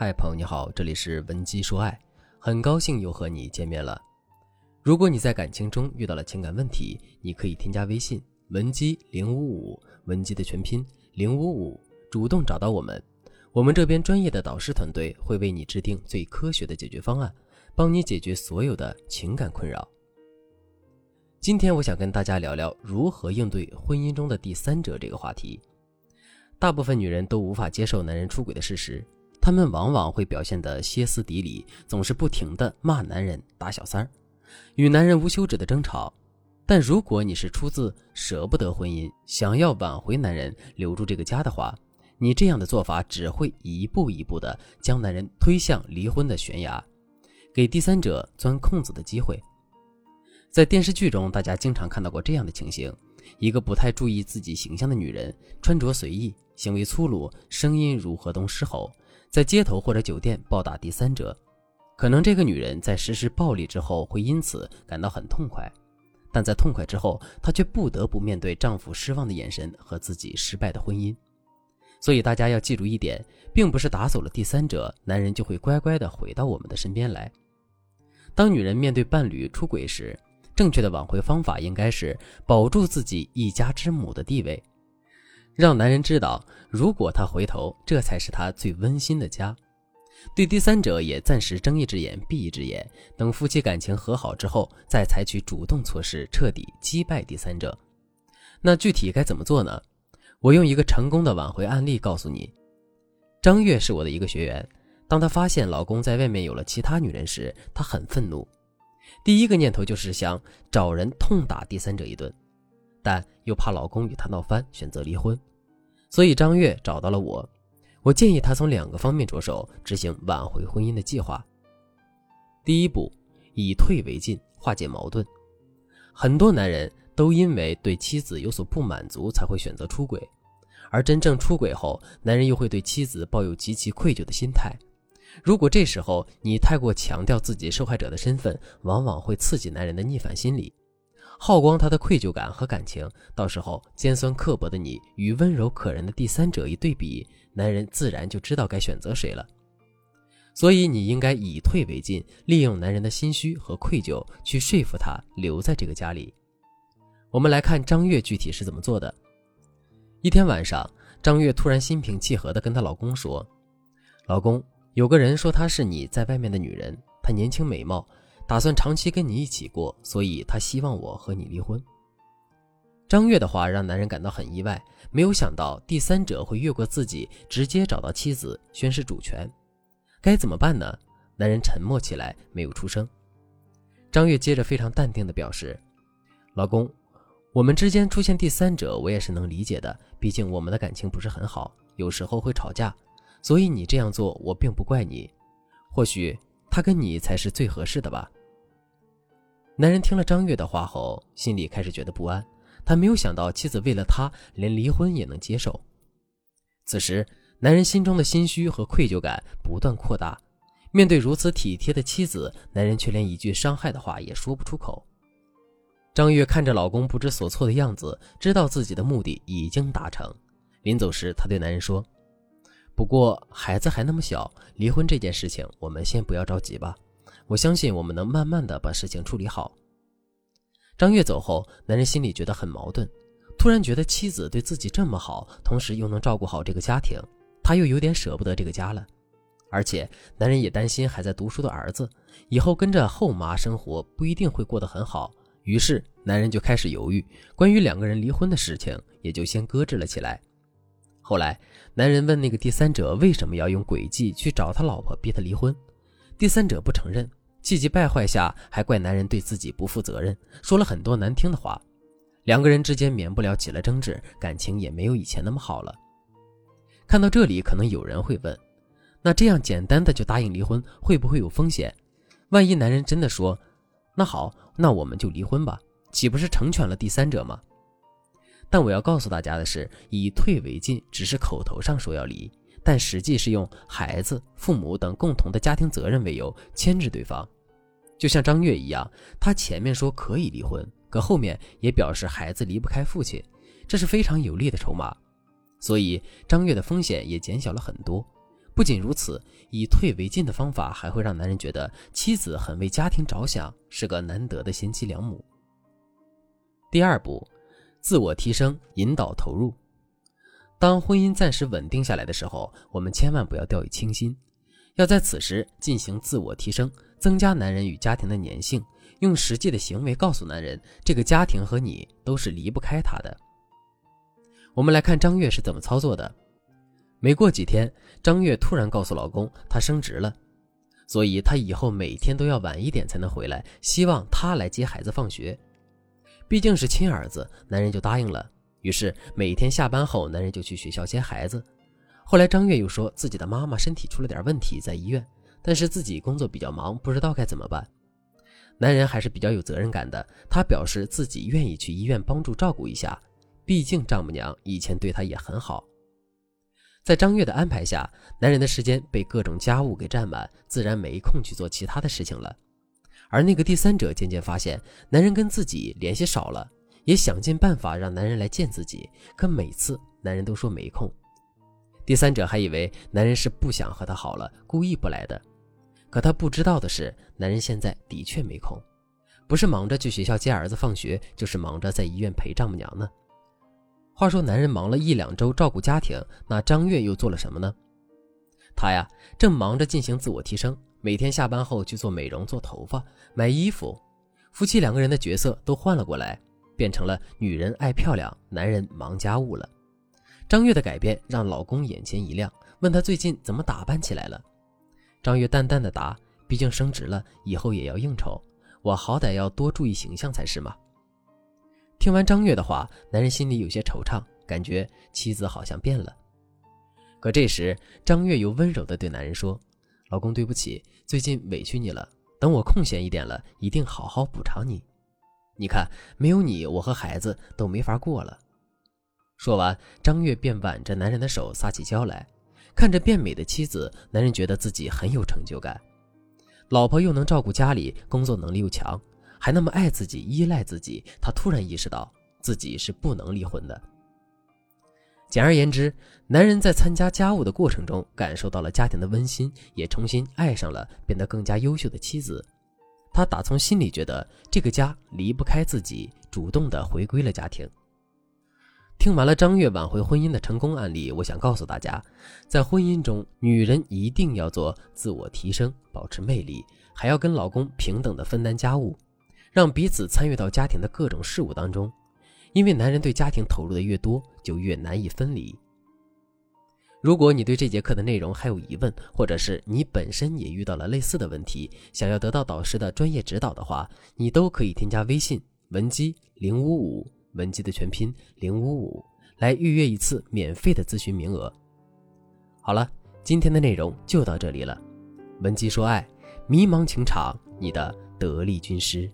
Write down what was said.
嗨，朋友你好，这里是文姬说爱，很高兴又和你见面了。如果你在感情中遇到了情感问题，你可以添加微信文姬零五五，文姬的全拼零五五，主动找到我们，我们这边专业的导师团队会为你制定最科学的解决方案，帮你解决所有的情感困扰。今天我想跟大家聊聊如何应对婚姻中的第三者这个话题。大部分女人都无法接受男人出轨的事实。他们往往会表现得歇斯底里，总是不停地骂男人、打小三儿，与男人无休止的争吵。但如果你是出自舍不得婚姻，想要挽回男人、留住这个家的话，你这样的做法只会一步一步地将男人推向离婚的悬崖，给第三者钻空子的机会。在电视剧中，大家经常看到过这样的情形：一个不太注意自己形象的女人，穿着随意，行为粗鲁，声音如河东狮吼。在街头或者酒店暴打第三者，可能这个女人在实施暴力之后会因此感到很痛快，但在痛快之后，她却不得不面对丈夫失望的眼神和自己失败的婚姻。所以大家要记住一点，并不是打走了第三者，男人就会乖乖的回到我们的身边来。当女人面对伴侣出轨时，正确的挽回方法应该是保住自己一家之母的地位。让男人知道，如果他回头，这才是他最温馨的家。对第三者也暂时睁一只眼闭一只眼，等夫妻感情和好之后，再采取主动措施，彻底击败第三者。那具体该怎么做呢？我用一个成功的挽回案例告诉你。张月是我的一个学员，当她发现老公在外面有了其他女人时，她很愤怒，第一个念头就是想找人痛打第三者一顿，但又怕老公与她闹翻，选择离婚。所以张月找到了我，我建议他从两个方面着手执行挽回婚姻的计划。第一步，以退为进，化解矛盾。很多男人都因为对妻子有所不满足，才会选择出轨，而真正出轨后，男人又会对妻子抱有极其愧疚的心态。如果这时候你太过强调自己受害者的身份，往往会刺激男人的逆反心理。耗光他的愧疚感和感情，到时候尖酸刻薄的你与温柔可人的第三者一对比，男人自然就知道该选择谁了。所以你应该以退为进，利用男人的心虚和愧疚去说服他留在这个家里。我们来看张月具体是怎么做的。一天晚上，张月突然心平气和地跟她老公说：“老公，有个人说她是你在外面的女人，她年轻美貌。”打算长期跟你一起过，所以他希望我和你离婚。张月的话让男人感到很意外，没有想到第三者会越过自己，直接找到妻子宣示主权。该怎么办呢？男人沉默起来，没有出声。张月接着非常淡定地表示：“老公，我们之间出现第三者，我也是能理解的，毕竟我们的感情不是很好，有时候会吵架，所以你这样做，我并不怪你。或许他跟你才是最合适的吧。”男人听了张月的话后，心里开始觉得不安。他没有想到妻子为了他连离婚也能接受。此时，男人心中的心虚和愧疚感不断扩大。面对如此体贴的妻子，男人却连一句伤害的话也说不出口。张月看着老公不知所措的样子，知道自己的目的已经达成。临走时，她对男人说：“不过孩子还那么小，离婚这件事情我们先不要着急吧。”我相信我们能慢慢的把事情处理好。张月走后，男人心里觉得很矛盾，突然觉得妻子对自己这么好，同时又能照顾好这个家庭，他又有点舍不得这个家了。而且，男人也担心还在读书的儿子以后跟着后妈生活不一定会过得很好，于是男人就开始犹豫，关于两个人离婚的事情也就先搁置了起来。后来，男人问那个第三者为什么要用诡计去找他老婆逼他离婚，第三者不承认。气急败坏下，还怪男人对自己不负责任，说了很多难听的话，两个人之间免不了起了争执，感情也没有以前那么好了。看到这里，可能有人会问：那这样简单的就答应离婚，会不会有风险？万一男人真的说：“那好，那我们就离婚吧”，岂不是成全了第三者吗？但我要告诉大家的是，以退为进，只是口头上说要离。但实际是用孩子、父母等共同的家庭责任为由牵制对方，就像张月一样，他前面说可以离婚，可后面也表示孩子离不开父亲，这是非常有利的筹码，所以张月的风险也减小了很多。不仅如此，以退为进的方法还会让男人觉得妻子很为家庭着想，是个难得的贤妻良母。第二步，自我提升，引导投入。当婚姻暂时稳定下来的时候，我们千万不要掉以轻心，要在此时进行自我提升，增加男人与家庭的粘性，用实际的行为告诉男人，这个家庭和你都是离不开他的。我们来看张月是怎么操作的。没过几天，张月突然告诉老公，她升职了，所以她以后每天都要晚一点才能回来，希望他来接孩子放学。毕竟是亲儿子，男人就答应了。于是每天下班后，男人就去学校接孩子。后来张月又说自己的妈妈身体出了点问题，在医院，但是自己工作比较忙，不知道该怎么办。男人还是比较有责任感的，他表示自己愿意去医院帮助照顾一下，毕竟丈母娘以前对他也很好。在张月的安排下，男人的时间被各种家务给占满，自然没空去做其他的事情了。而那个第三者渐渐发现，男人跟自己联系少了，也想尽办法让男人来见自己，可每次男人都说没空。第三者还以为男人是不想和她好了，故意不来的。可他不知道的是，男人现在的确没空，不是忙着去学校接儿子放学，就是忙着在医院陪丈母娘呢。话说，男人忙了一两周照顾家庭，那张月又做了什么呢？他呀，正忙着进行自我提升，每天下班后去做美容、做头发、买衣服，夫妻两个人的角色都换了过来，变成了女人爱漂亮，男人忙家务了。张月的改变让老公眼前一亮，问他最近怎么打扮起来了。张月淡淡的答：“毕竟升职了，以后也要应酬，我好歹要多注意形象才是嘛。”听完张月的话，男人心里有些惆怅，感觉妻子好像变了。可这时，张月又温柔的对男人说：“老公，对不起，最近委屈你了。等我空闲一点了，一定好好补偿你。你看，没有你，我和孩子都没法过了。”说完，张月便挽着男人的手撒起娇来。看着变美的妻子，男人觉得自己很有成就感。老婆又能照顾家里，工作能力又强。还那么爱自己、依赖自己，他突然意识到自己是不能离婚的。简而言之，男人在参加家务的过程中感受到了家庭的温馨，也重新爱上了变得更加优秀的妻子。他打从心里觉得这个家离不开自己，主动的回归了家庭。听完了张月挽回婚姻的成功案例，我想告诉大家，在婚姻中，女人一定要做自我提升，保持魅力，还要跟老公平等的分担家务。让彼此参与到家庭的各种事务当中，因为男人对家庭投入的越多，就越难以分离。如果你对这节课的内容还有疑问，或者是你本身也遇到了类似的问题，想要得到导师的专业指导的话，你都可以添加微信文姬零五五，文姬的全拼零五五，来预约一次免费的咨询名额。好了，今天的内容就到这里了。文姬说爱，迷茫情场，你的得力军师。